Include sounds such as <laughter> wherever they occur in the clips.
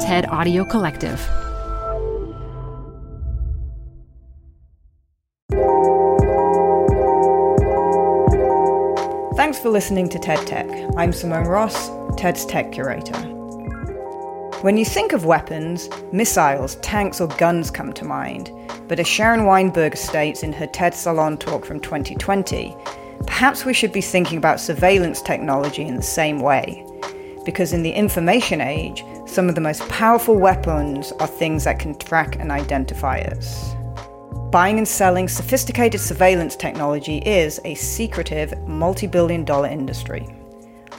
TED Audio Collective. Thanks for listening to TED Tech. I'm Simone Ross, TED's tech curator. When you think of weapons, missiles, tanks, or guns come to mind. But as Sharon Weinberger states in her TED Salon talk from 2020, perhaps we should be thinking about surveillance technology in the same way. Because in the information age, some of the most powerful weapons are things that can track and identify us. Buying and selling sophisticated surveillance technology is a secretive, multi billion dollar industry.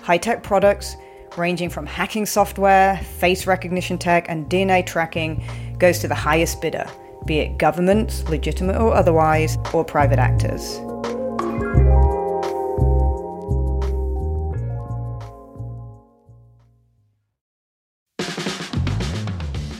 High tech products, ranging from hacking software, face recognition tech, and DNA tracking, goes to the highest bidder, be it governments, legitimate or otherwise, or private actors.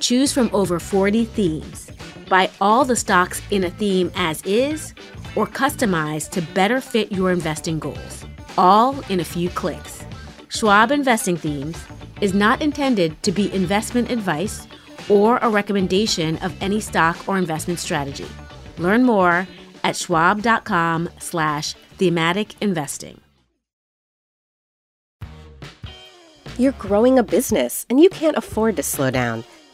Choose from over 40 themes. Buy all the stocks in a theme as is or customize to better fit your investing goals, all in a few clicks. Schwab Investing Themes is not intended to be investment advice or a recommendation of any stock or investment strategy. Learn more at schwab.com slash thematic investing. You're growing a business and you can't afford to slow down.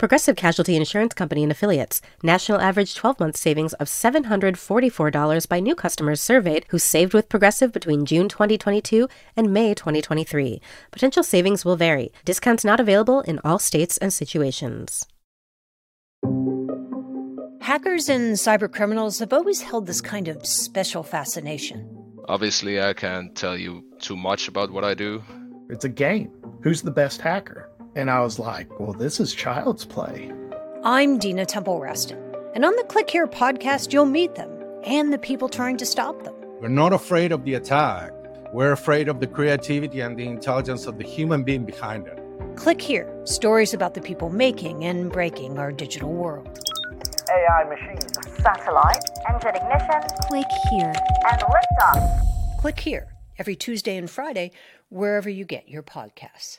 Progressive Casualty Insurance Company and Affiliates. National average 12 month savings of $744 by new customers surveyed who saved with Progressive between June 2022 and May 2023. Potential savings will vary. Discounts not available in all states and situations. Hackers and cybercriminals have always held this kind of special fascination. Obviously, I can't tell you too much about what I do. It's a game. Who's the best hacker? And I was like, well, this is child's play. I'm Dina Temple Raston, and on the Click Here podcast, you'll meet them and the people trying to stop them. We're not afraid of the attack. We're afraid of the creativity and the intelligence of the human being behind it. Click Here stories about the people making and breaking our digital world. AI machines, satellite, engine ignition, click here, and liftoff. Click Here every Tuesday and Friday, wherever you get your podcasts.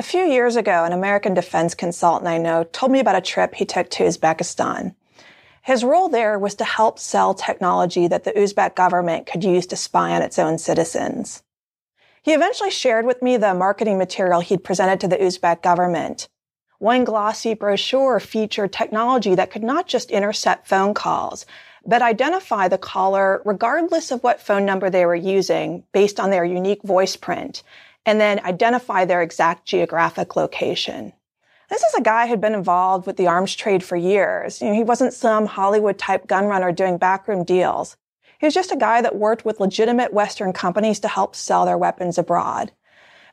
A few years ago, an American defense consultant I know told me about a trip he took to Uzbekistan. His role there was to help sell technology that the Uzbek government could use to spy on its own citizens. He eventually shared with me the marketing material he'd presented to the Uzbek government. One glossy brochure featured technology that could not just intercept phone calls, but identify the caller regardless of what phone number they were using based on their unique voice print and then identify their exact geographic location. This is a guy who'd been involved with the arms trade for years. You know, he wasn't some Hollywood type gun runner doing backroom deals. He was just a guy that worked with legitimate Western companies to help sell their weapons abroad.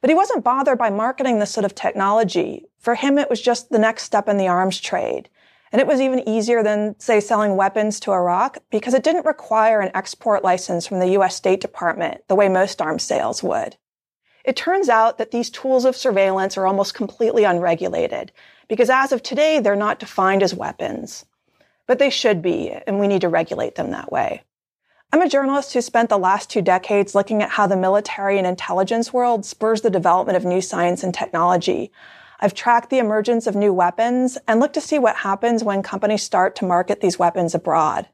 But he wasn't bothered by marketing this sort of technology. For him, it was just the next step in the arms trade. And it was even easier than, say, selling weapons to Iraq because it didn't require an export license from the US State Department the way most arms sales would. It turns out that these tools of surveillance are almost completely unregulated because as of today, they're not defined as weapons. But they should be, and we need to regulate them that way. I'm a journalist who spent the last two decades looking at how the military and intelligence world spurs the development of new science and technology. I've tracked the emergence of new weapons and looked to see what happens when companies start to market these weapons abroad.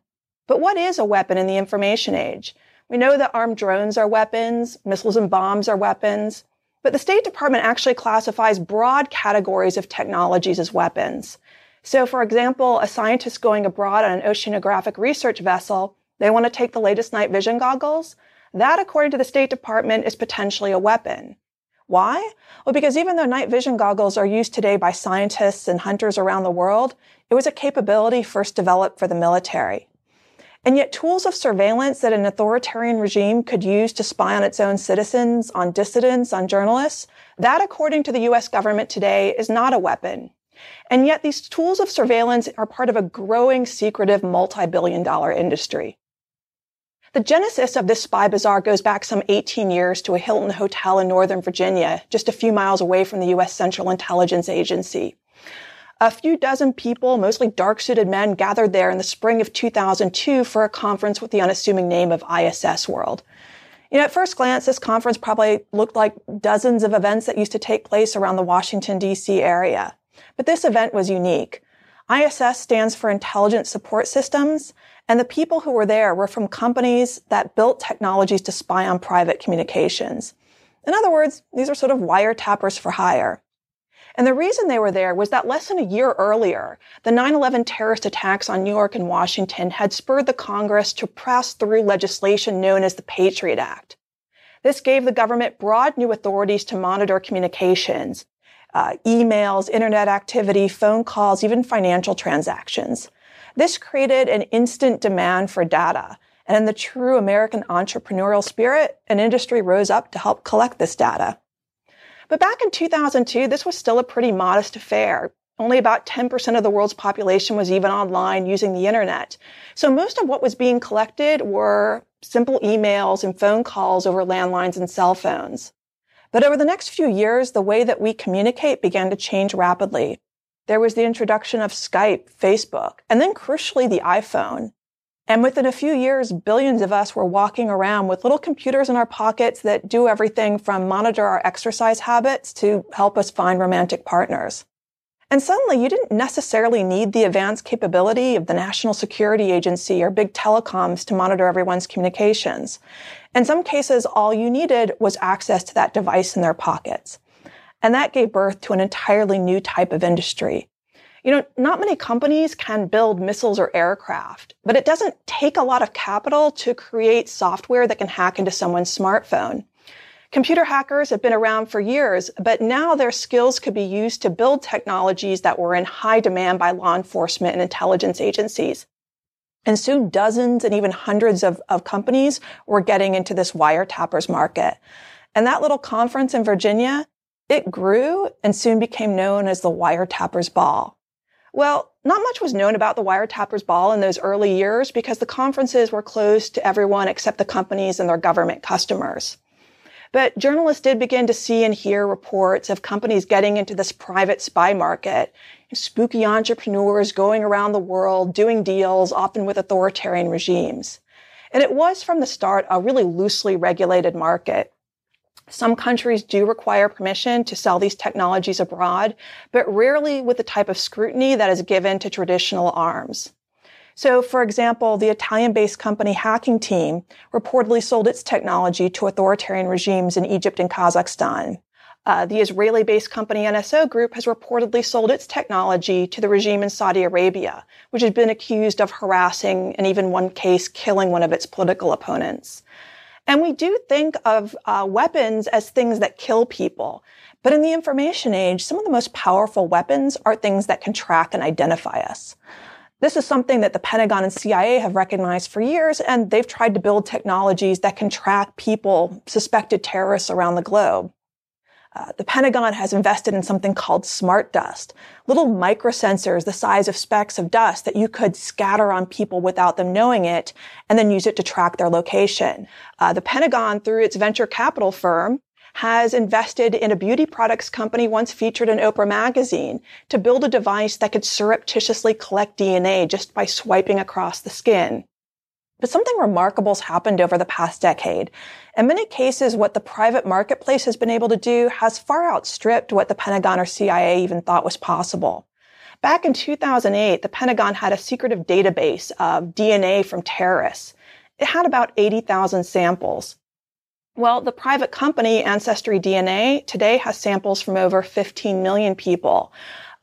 But what is a weapon in the information age? We know that armed drones are weapons, missiles and bombs are weapons, but the State Department actually classifies broad categories of technologies as weapons. So, for example, a scientist going abroad on an oceanographic research vessel, they want to take the latest night vision goggles. That, according to the State Department, is potentially a weapon. Why? Well, because even though night vision goggles are used today by scientists and hunters around the world, it was a capability first developed for the military. And yet tools of surveillance that an authoritarian regime could use to spy on its own citizens, on dissidents, on journalists, that according to the US government today is not a weapon. And yet these tools of surveillance are part of a growing secretive multi-billion dollar industry. The genesis of this spy bazaar goes back some 18 years to a Hilton hotel in Northern Virginia, just a few miles away from the U.S. Central Intelligence Agency. A few dozen people, mostly dark-suited men, gathered there in the spring of 2002 for a conference with the unassuming name of ISS World. You know, at first glance, this conference probably looked like dozens of events that used to take place around the Washington, D.C. area. But this event was unique. ISS stands for Intelligence Support Systems, and the people who were there were from companies that built technologies to spy on private communications. In other words, these are sort of wiretappers for hire. And the reason they were there was that less than a year earlier, the 9-11 terrorist attacks on New York and Washington had spurred the Congress to press through legislation known as the Patriot Act. This gave the government broad new authorities to monitor communications, uh, emails, internet activity, phone calls, even financial transactions. This created an instant demand for data. And in the true American entrepreneurial spirit, an industry rose up to help collect this data. But back in 2002, this was still a pretty modest affair. Only about 10% of the world's population was even online using the internet. So most of what was being collected were simple emails and phone calls over landlines and cell phones. But over the next few years, the way that we communicate began to change rapidly. There was the introduction of Skype, Facebook, and then crucially the iPhone. And within a few years, billions of us were walking around with little computers in our pockets that do everything from monitor our exercise habits to help us find romantic partners. And suddenly you didn't necessarily need the advanced capability of the National Security Agency or big telecoms to monitor everyone's communications. In some cases, all you needed was access to that device in their pockets. And that gave birth to an entirely new type of industry, you know, not many companies can build missiles or aircraft, but it doesn't take a lot of capital to create software that can hack into someone's smartphone. Computer hackers have been around for years, but now their skills could be used to build technologies that were in high demand by law enforcement and intelligence agencies. And soon dozens and even hundreds of, of companies were getting into this wiretappers market. And that little conference in Virginia, it grew and soon became known as the wiretappers ball. Well, not much was known about the wiretappers ball in those early years because the conferences were closed to everyone except the companies and their government customers. But journalists did begin to see and hear reports of companies getting into this private spy market, spooky entrepreneurs going around the world doing deals, often with authoritarian regimes. And it was from the start a really loosely regulated market. Some countries do require permission to sell these technologies abroad, but rarely with the type of scrutiny that is given to traditional arms. So, for example, the Italian-based company Hacking Team reportedly sold its technology to authoritarian regimes in Egypt and Kazakhstan. Uh, the Israeli-based company NSO Group has reportedly sold its technology to the regime in Saudi Arabia, which has been accused of harassing and even one case killing one of its political opponents. And we do think of uh, weapons as things that kill people. But in the information age, some of the most powerful weapons are things that can track and identify us. This is something that the Pentagon and CIA have recognized for years, and they've tried to build technologies that can track people, suspected terrorists around the globe. Uh, the Pentagon has invested in something called smart dust, little microsensors the size of specks of dust that you could scatter on people without them knowing it and then use it to track their location. Uh, the Pentagon, through its venture capital firm, has invested in a beauty products company once featured in Oprah magazine to build a device that could surreptitiously collect DNA just by swiping across the skin. But something remarkable has happened over the past decade. In many cases, what the private marketplace has been able to do has far outstripped what the Pentagon or CIA even thought was possible. Back in 2008, the Pentagon had a secretive database of DNA from terrorists. It had about 80,000 samples. Well, the private company Ancestry DNA today has samples from over 15 million people.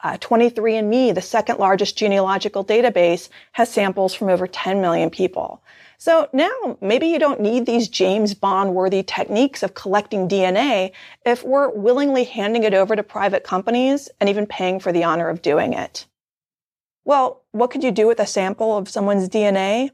Uh, 23andMe, the second largest genealogical database, has samples from over 10 million people. So now maybe you don't need these James Bond worthy techniques of collecting DNA if we're willingly handing it over to private companies and even paying for the honor of doing it. Well, what could you do with a sample of someone's DNA?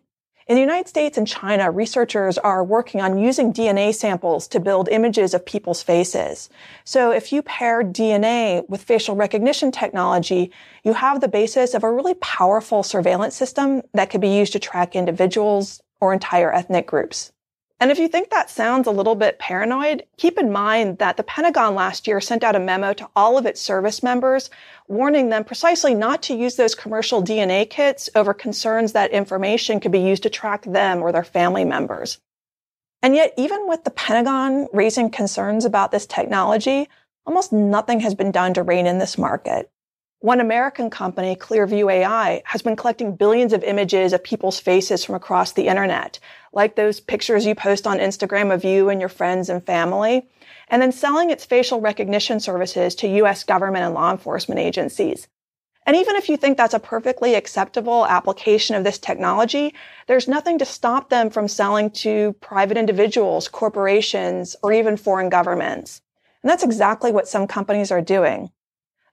In the United States and China, researchers are working on using DNA samples to build images of people's faces. So if you pair DNA with facial recognition technology, you have the basis of a really powerful surveillance system that could be used to track individuals or entire ethnic groups. And if you think that sounds a little bit paranoid, keep in mind that the Pentagon last year sent out a memo to all of its service members warning them precisely not to use those commercial DNA kits over concerns that information could be used to track them or their family members. And yet, even with the Pentagon raising concerns about this technology, almost nothing has been done to rein in this market. One American company, Clearview AI, has been collecting billions of images of people's faces from across the internet, like those pictures you post on Instagram of you and your friends and family, and then selling its facial recognition services to US government and law enforcement agencies. And even if you think that's a perfectly acceptable application of this technology, there's nothing to stop them from selling to private individuals, corporations, or even foreign governments. And that's exactly what some companies are doing.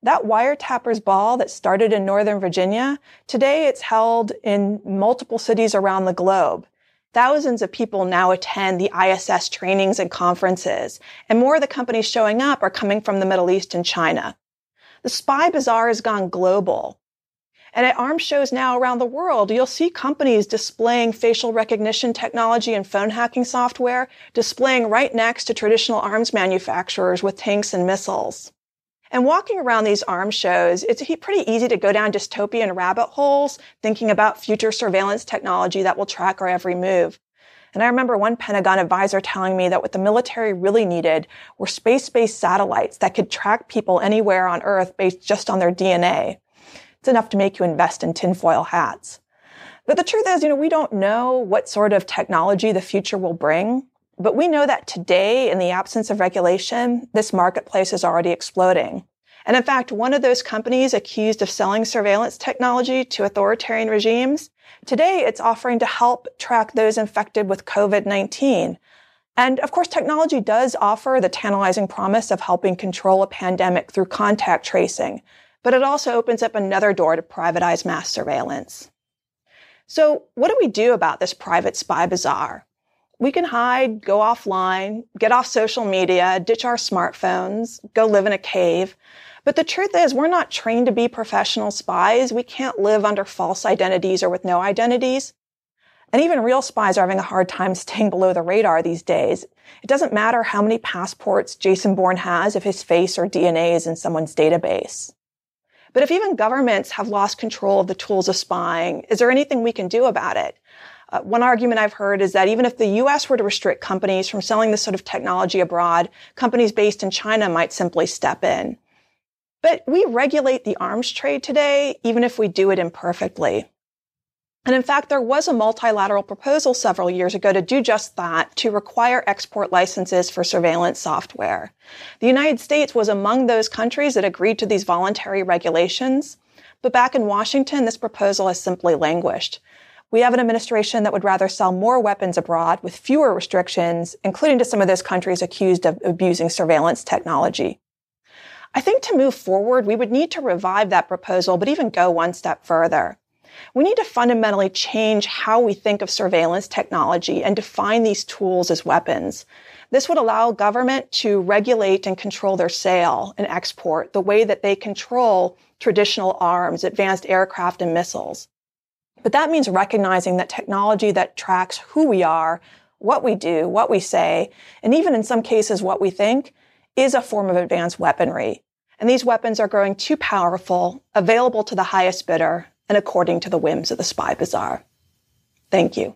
That wiretappers ball that started in Northern Virginia, today it's held in multiple cities around the globe. Thousands of people now attend the ISS trainings and conferences, and more of the companies showing up are coming from the Middle East and China. The spy bazaar has gone global. And at arms shows now around the world, you'll see companies displaying facial recognition technology and phone hacking software displaying right next to traditional arms manufacturers with tanks and missiles. And walking around these arms shows, it's pretty easy to go down dystopian rabbit holes thinking about future surveillance technology that will track our every move. And I remember one Pentagon advisor telling me that what the military really needed were space-based satellites that could track people anywhere on Earth based just on their DNA. It's enough to make you invest in tinfoil hats. But the truth is, you know, we don't know what sort of technology the future will bring. But we know that today, in the absence of regulation, this marketplace is already exploding. And in fact, one of those companies accused of selling surveillance technology to authoritarian regimes, today it's offering to help track those infected with COVID-19. And of course, technology does offer the tantalizing promise of helping control a pandemic through contact tracing, but it also opens up another door to privatize mass surveillance. So what do we do about this private spy bazaar? We can hide, go offline, get off social media, ditch our smartphones, go live in a cave. But the truth is, we're not trained to be professional spies. We can't live under false identities or with no identities. And even real spies are having a hard time <laughs> staying below the radar these days. It doesn't matter how many passports Jason Bourne has if his face or DNA is in someone's database. But if even governments have lost control of the tools of spying, is there anything we can do about it? Uh, one argument I've heard is that even if the US were to restrict companies from selling this sort of technology abroad, companies based in China might simply step in. But we regulate the arms trade today, even if we do it imperfectly. And in fact, there was a multilateral proposal several years ago to do just that, to require export licenses for surveillance software. The United States was among those countries that agreed to these voluntary regulations. But back in Washington, this proposal has simply languished. We have an administration that would rather sell more weapons abroad with fewer restrictions, including to some of those countries accused of abusing surveillance technology. I think to move forward, we would need to revive that proposal, but even go one step further. We need to fundamentally change how we think of surveillance technology and define these tools as weapons. This would allow government to regulate and control their sale and export the way that they control traditional arms, advanced aircraft and missiles. But that means recognizing that technology that tracks who we are, what we do, what we say, and even in some cases what we think is a form of advanced weaponry. And these weapons are growing too powerful, available to the highest bidder, and according to the whims of the spy bazaar. Thank you.